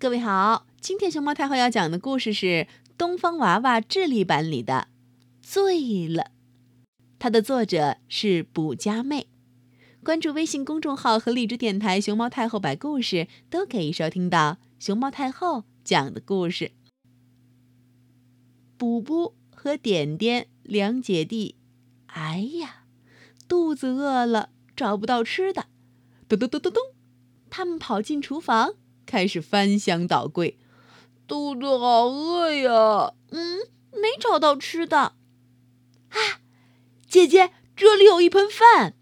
各位好，今天熊猫太后要讲的故事是《东方娃娃》智力版里的《醉了》，它的作者是卜佳妹。关注微信公众号和荔枝电台“熊猫太后”摆故事，都可以收听到熊猫太后讲的故事。卜卜和点点两姐弟，哎呀，肚子饿了，找不到吃的，咚咚咚咚咚，他们跑进厨房。开始翻箱倒柜，肚子好饿呀！嗯，没找到吃的。啊，姐姐，这里有一盆饭。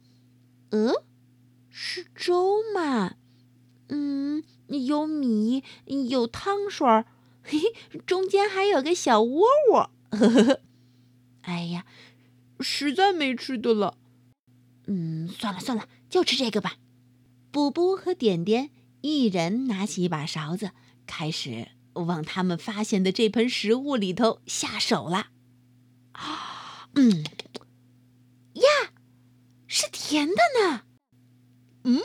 嗯，是粥吗？嗯，有米，有汤水儿，嘿嘿，中间还有个小窝窝。呵呵呵。哎呀，实在没吃的了。嗯，算了算了，就吃这个吧。补补和点点。一人拿起一把勺子，开始往他们发现的这盆食物里头下手了。啊，嗯，呀，是甜的呢。嗯，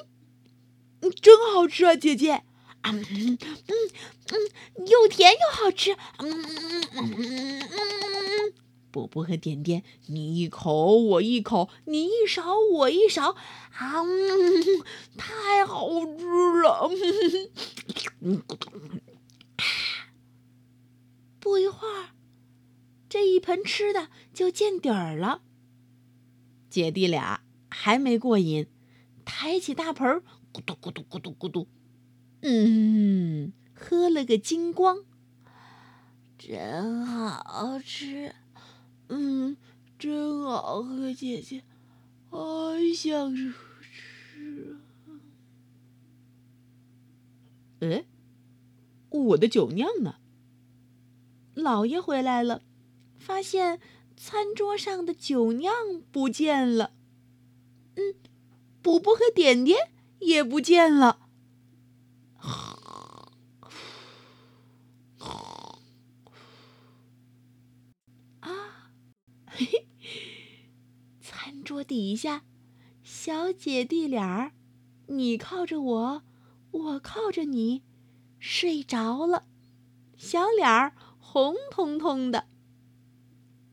真好吃啊，姐姐。嗯嗯嗯，又甜又好吃。嗯嗯嗯嗯嗯。波波和点点，你一口我一口，你一勺我一勺，啊，太好吃了！不一会儿，这一盆吃的就见底儿了。姐弟俩还没过瘾，抬起大盆，咕嘟咕嘟咕嘟咕嘟，嗯，喝了个精光，真好吃。嗯，真好喝，姐姐，好想吃。哎，我的酒酿呢？老爷回来了，发现餐桌上的酒酿不见了。嗯，补补和点点也不见了。餐桌底下，小姐弟俩，你靠着我，我靠着你，睡着了，小脸儿红彤彤的。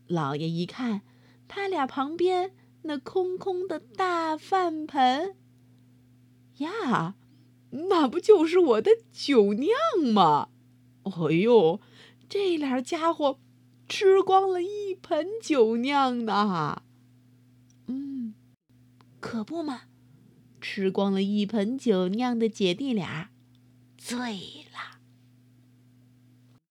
老爷一看，他俩旁边那空空的大饭盆，呀，那不就是我的酒酿吗？哎呦，这俩家伙！吃光了一盆酒酿呢，嗯，可不嘛，吃光了一盆酒酿的姐弟俩，醉了。